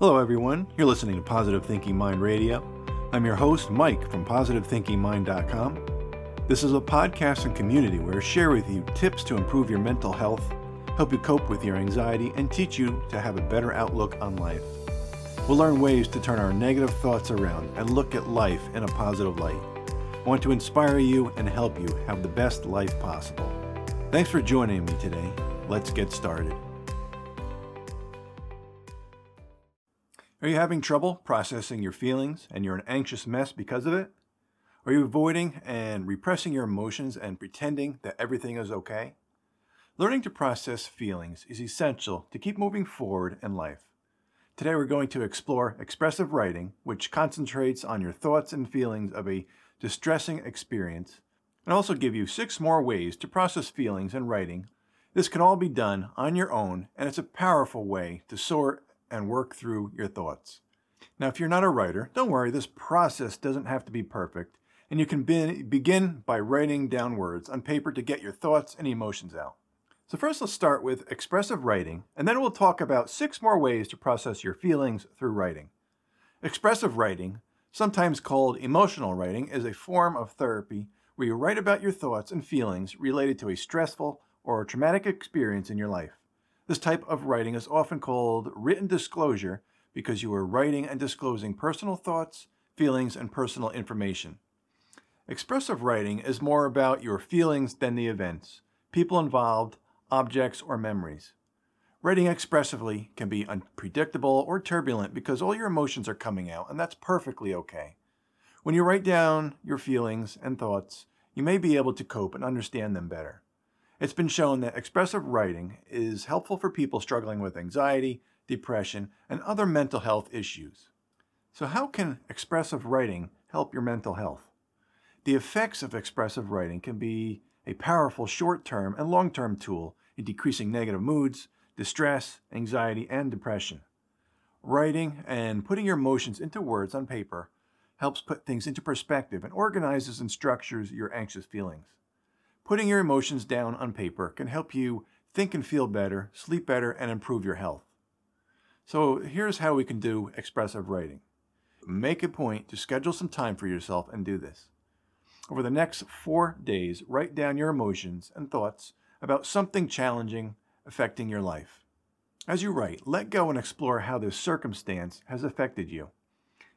Hello, everyone. You're listening to Positive Thinking Mind Radio. I'm your host, Mike from PositiveThinkingMind.com. This is a podcast and community where I share with you tips to improve your mental health, help you cope with your anxiety, and teach you to have a better outlook on life. We'll learn ways to turn our negative thoughts around and look at life in a positive light. I want to inspire you and help you have the best life possible. Thanks for joining me today. Let's get started. Are you having trouble processing your feelings and you're an anxious mess because of it? Are you avoiding and repressing your emotions and pretending that everything is okay? Learning to process feelings is essential to keep moving forward in life. Today we're going to explore expressive writing, which concentrates on your thoughts and feelings of a distressing experience, and also give you six more ways to process feelings in writing. This can all be done on your own, and it's a powerful way to sort and work through your thoughts. Now, if you're not a writer, don't worry, this process doesn't have to be perfect, and you can be- begin by writing down words on paper to get your thoughts and emotions out. So, first, let's start with expressive writing, and then we'll talk about six more ways to process your feelings through writing. Expressive writing, sometimes called emotional writing, is a form of therapy where you write about your thoughts and feelings related to a stressful or traumatic experience in your life. This type of writing is often called written disclosure because you are writing and disclosing personal thoughts, feelings, and personal information. Expressive writing is more about your feelings than the events, people involved, objects, or memories. Writing expressively can be unpredictable or turbulent because all your emotions are coming out, and that's perfectly okay. When you write down your feelings and thoughts, you may be able to cope and understand them better. It's been shown that expressive writing is helpful for people struggling with anxiety, depression, and other mental health issues. So, how can expressive writing help your mental health? The effects of expressive writing can be a powerful short term and long term tool in decreasing negative moods, distress, anxiety, and depression. Writing and putting your emotions into words on paper helps put things into perspective and organizes and structures your anxious feelings. Putting your emotions down on paper can help you think and feel better, sleep better, and improve your health. So here's how we can do expressive writing. Make a point to schedule some time for yourself and do this. Over the next four days, write down your emotions and thoughts about something challenging affecting your life. As you write, let go and explore how this circumstance has affected you.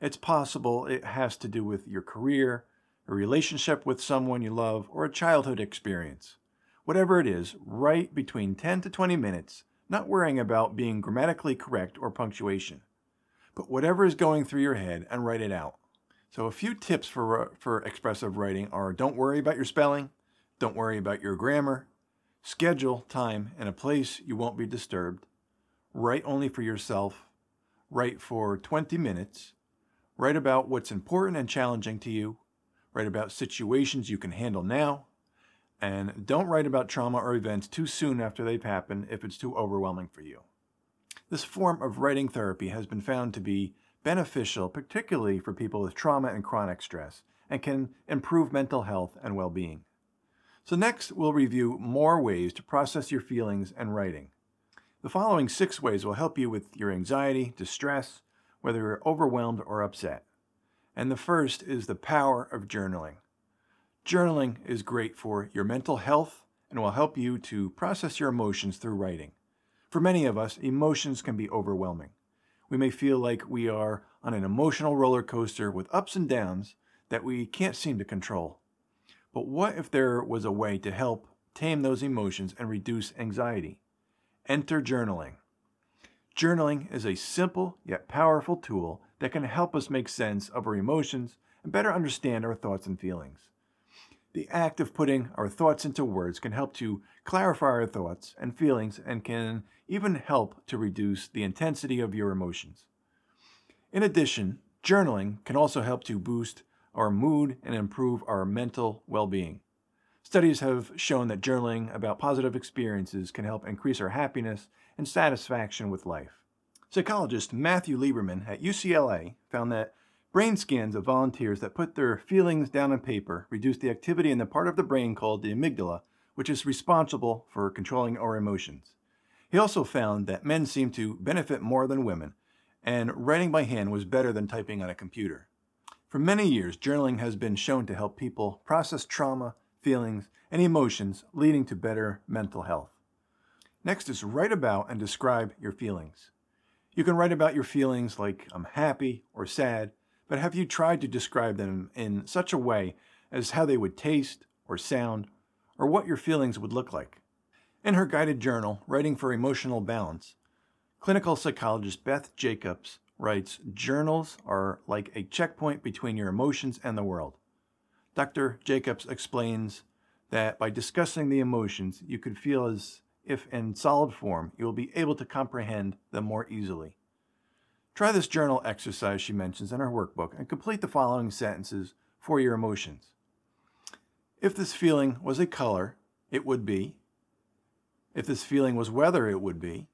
It's possible it has to do with your career, a relationship with someone you love, or a childhood experience. Whatever it is, write between 10 to 20 minutes, not worrying about being grammatically correct or punctuation. But whatever is going through your head and write it out. So, a few tips for, uh, for expressive writing are don't worry about your spelling, don't worry about your grammar, schedule time and a place you won't be disturbed, write only for yourself, write for 20 minutes, write about what's important and challenging to you, Write about situations you can handle now. And don't write about trauma or events too soon after they've happened if it's too overwhelming for you. This form of writing therapy has been found to be beneficial, particularly for people with trauma and chronic stress, and can improve mental health and well being. So, next, we'll review more ways to process your feelings and writing. The following six ways will help you with your anxiety, distress, whether you're overwhelmed or upset and the first is the power of journaling. Journaling is great for your mental health and will help you to process your emotions through writing. For many of us, emotions can be overwhelming. We may feel like we are on an emotional roller coaster with ups and downs that we can't seem to control. But what if there was a way to help tame those emotions and reduce anxiety? Enter journaling. Journaling is a simple yet powerful tool that can help us make sense of our emotions and better understand our thoughts and feelings. The act of putting our thoughts into words can help to clarify our thoughts and feelings and can even help to reduce the intensity of your emotions. In addition, journaling can also help to boost our mood and improve our mental well being. Studies have shown that journaling about positive experiences can help increase our happiness and satisfaction with life. Psychologist Matthew Lieberman at UCLA found that brain scans of volunteers that put their feelings down on paper reduced the activity in the part of the brain called the amygdala, which is responsible for controlling our emotions. He also found that men seem to benefit more than women, and writing by hand was better than typing on a computer. For many years, journaling has been shown to help people process trauma, feelings, and emotions, leading to better mental health. Next is write about and describe your feelings. You can write about your feelings like I'm happy or sad, but have you tried to describe them in such a way as how they would taste or sound or what your feelings would look like? In her guided journal, Writing for Emotional Balance, clinical psychologist Beth Jacobs writes Journals are like a checkpoint between your emotions and the world. Dr. Jacobs explains that by discussing the emotions, you could feel as if in solid form, you will be able to comprehend them more easily. Try this journal exercise she mentions in her workbook and complete the following sentences for your emotions. If this feeling was a color, it would be. If this feeling was weather, it would be.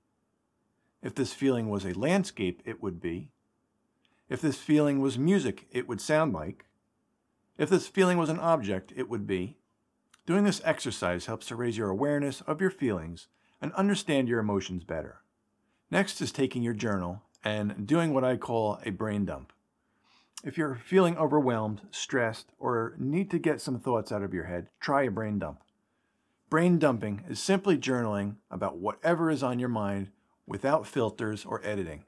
If this feeling was a landscape, it would be. If this feeling was music, it would sound like. If this feeling was an object, it would be. Doing this exercise helps to raise your awareness of your feelings and understand your emotions better. Next is taking your journal and doing what I call a brain dump. If you're feeling overwhelmed, stressed, or need to get some thoughts out of your head, try a brain dump. Brain dumping is simply journaling about whatever is on your mind without filters or editing.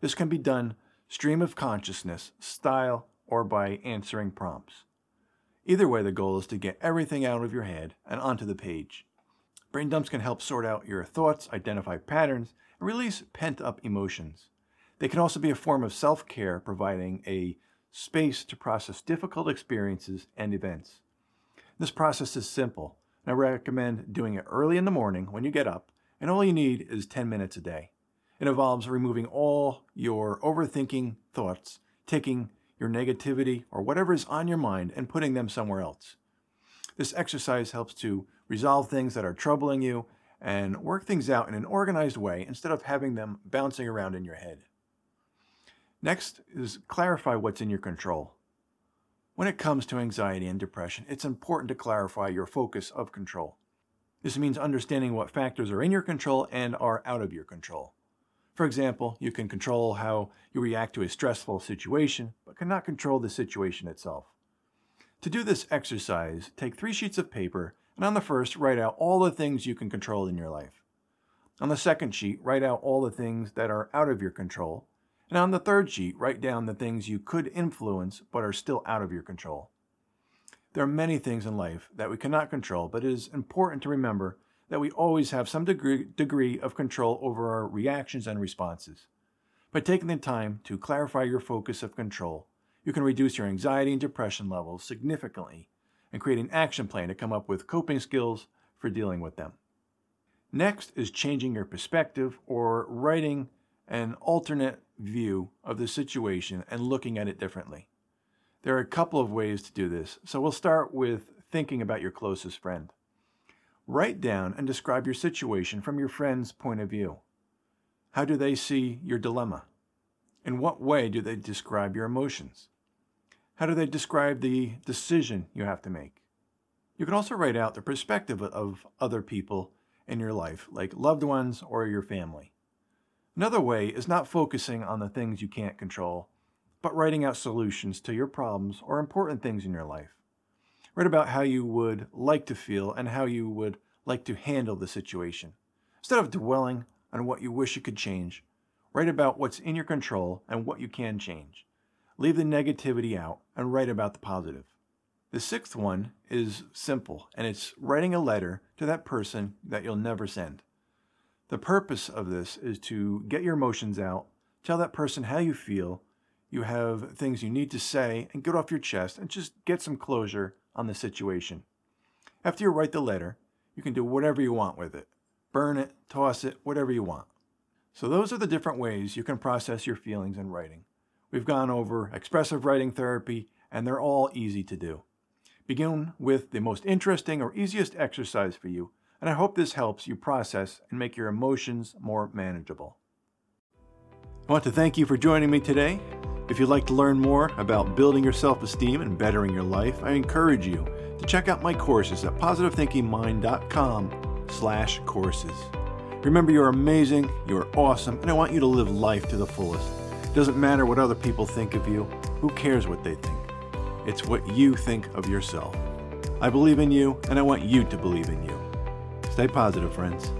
This can be done stream of consciousness, style, or by answering prompts. Either way, the goal is to get everything out of your head and onto the page. Brain dumps can help sort out your thoughts, identify patterns, and release pent up emotions. They can also be a form of self care, providing a space to process difficult experiences and events. This process is simple, and I recommend doing it early in the morning when you get up, and all you need is 10 minutes a day. It involves removing all your overthinking thoughts, taking your negativity, or whatever is on your mind and putting them somewhere else. This exercise helps to resolve things that are troubling you and work things out in an organized way instead of having them bouncing around in your head. Next is clarify what's in your control. When it comes to anxiety and depression, it's important to clarify your focus of control. This means understanding what factors are in your control and are out of your control. For example, you can control how you react to a stressful situation, but cannot control the situation itself. To do this exercise, take three sheets of paper and on the first, write out all the things you can control in your life. On the second sheet, write out all the things that are out of your control. And on the third sheet, write down the things you could influence but are still out of your control. There are many things in life that we cannot control, but it is important to remember that we always have some degree, degree of control over our reactions and responses. By taking the time to clarify your focus of control, you can reduce your anxiety and depression levels significantly and create an action plan to come up with coping skills for dealing with them. Next is changing your perspective or writing an alternate view of the situation and looking at it differently. There are a couple of ways to do this, so we'll start with thinking about your closest friend. Write down and describe your situation from your friend's point of view. How do they see your dilemma? In what way do they describe your emotions? How do they describe the decision you have to make? You can also write out the perspective of other people in your life, like loved ones or your family. Another way is not focusing on the things you can't control, but writing out solutions to your problems or important things in your life. Write about how you would like to feel and how you would like to handle the situation. Instead of dwelling on what you wish you could change, write about what's in your control and what you can change. Leave the negativity out and write about the positive. The sixth one is simple, and it's writing a letter to that person that you'll never send. The purpose of this is to get your emotions out, tell that person how you feel, you have things you need to say, and get off your chest and just get some closure on the situation. After you write the letter, you can do whatever you want with it burn it, toss it, whatever you want. So, those are the different ways you can process your feelings in writing. We've gone over expressive writing therapy, and they're all easy to do. Begin with the most interesting or easiest exercise for you, and I hope this helps you process and make your emotions more manageable. I want to thank you for joining me today. If you'd like to learn more about building your self esteem and bettering your life, I encourage you to check out my courses at positivethinkingmind.com slash courses. Remember, you're amazing, you're awesome, and I want you to live life to the fullest. It doesn't matter what other people think of you. Who cares what they think? It's what you think of yourself. I believe in you, and I want you to believe in you. Stay positive, friends.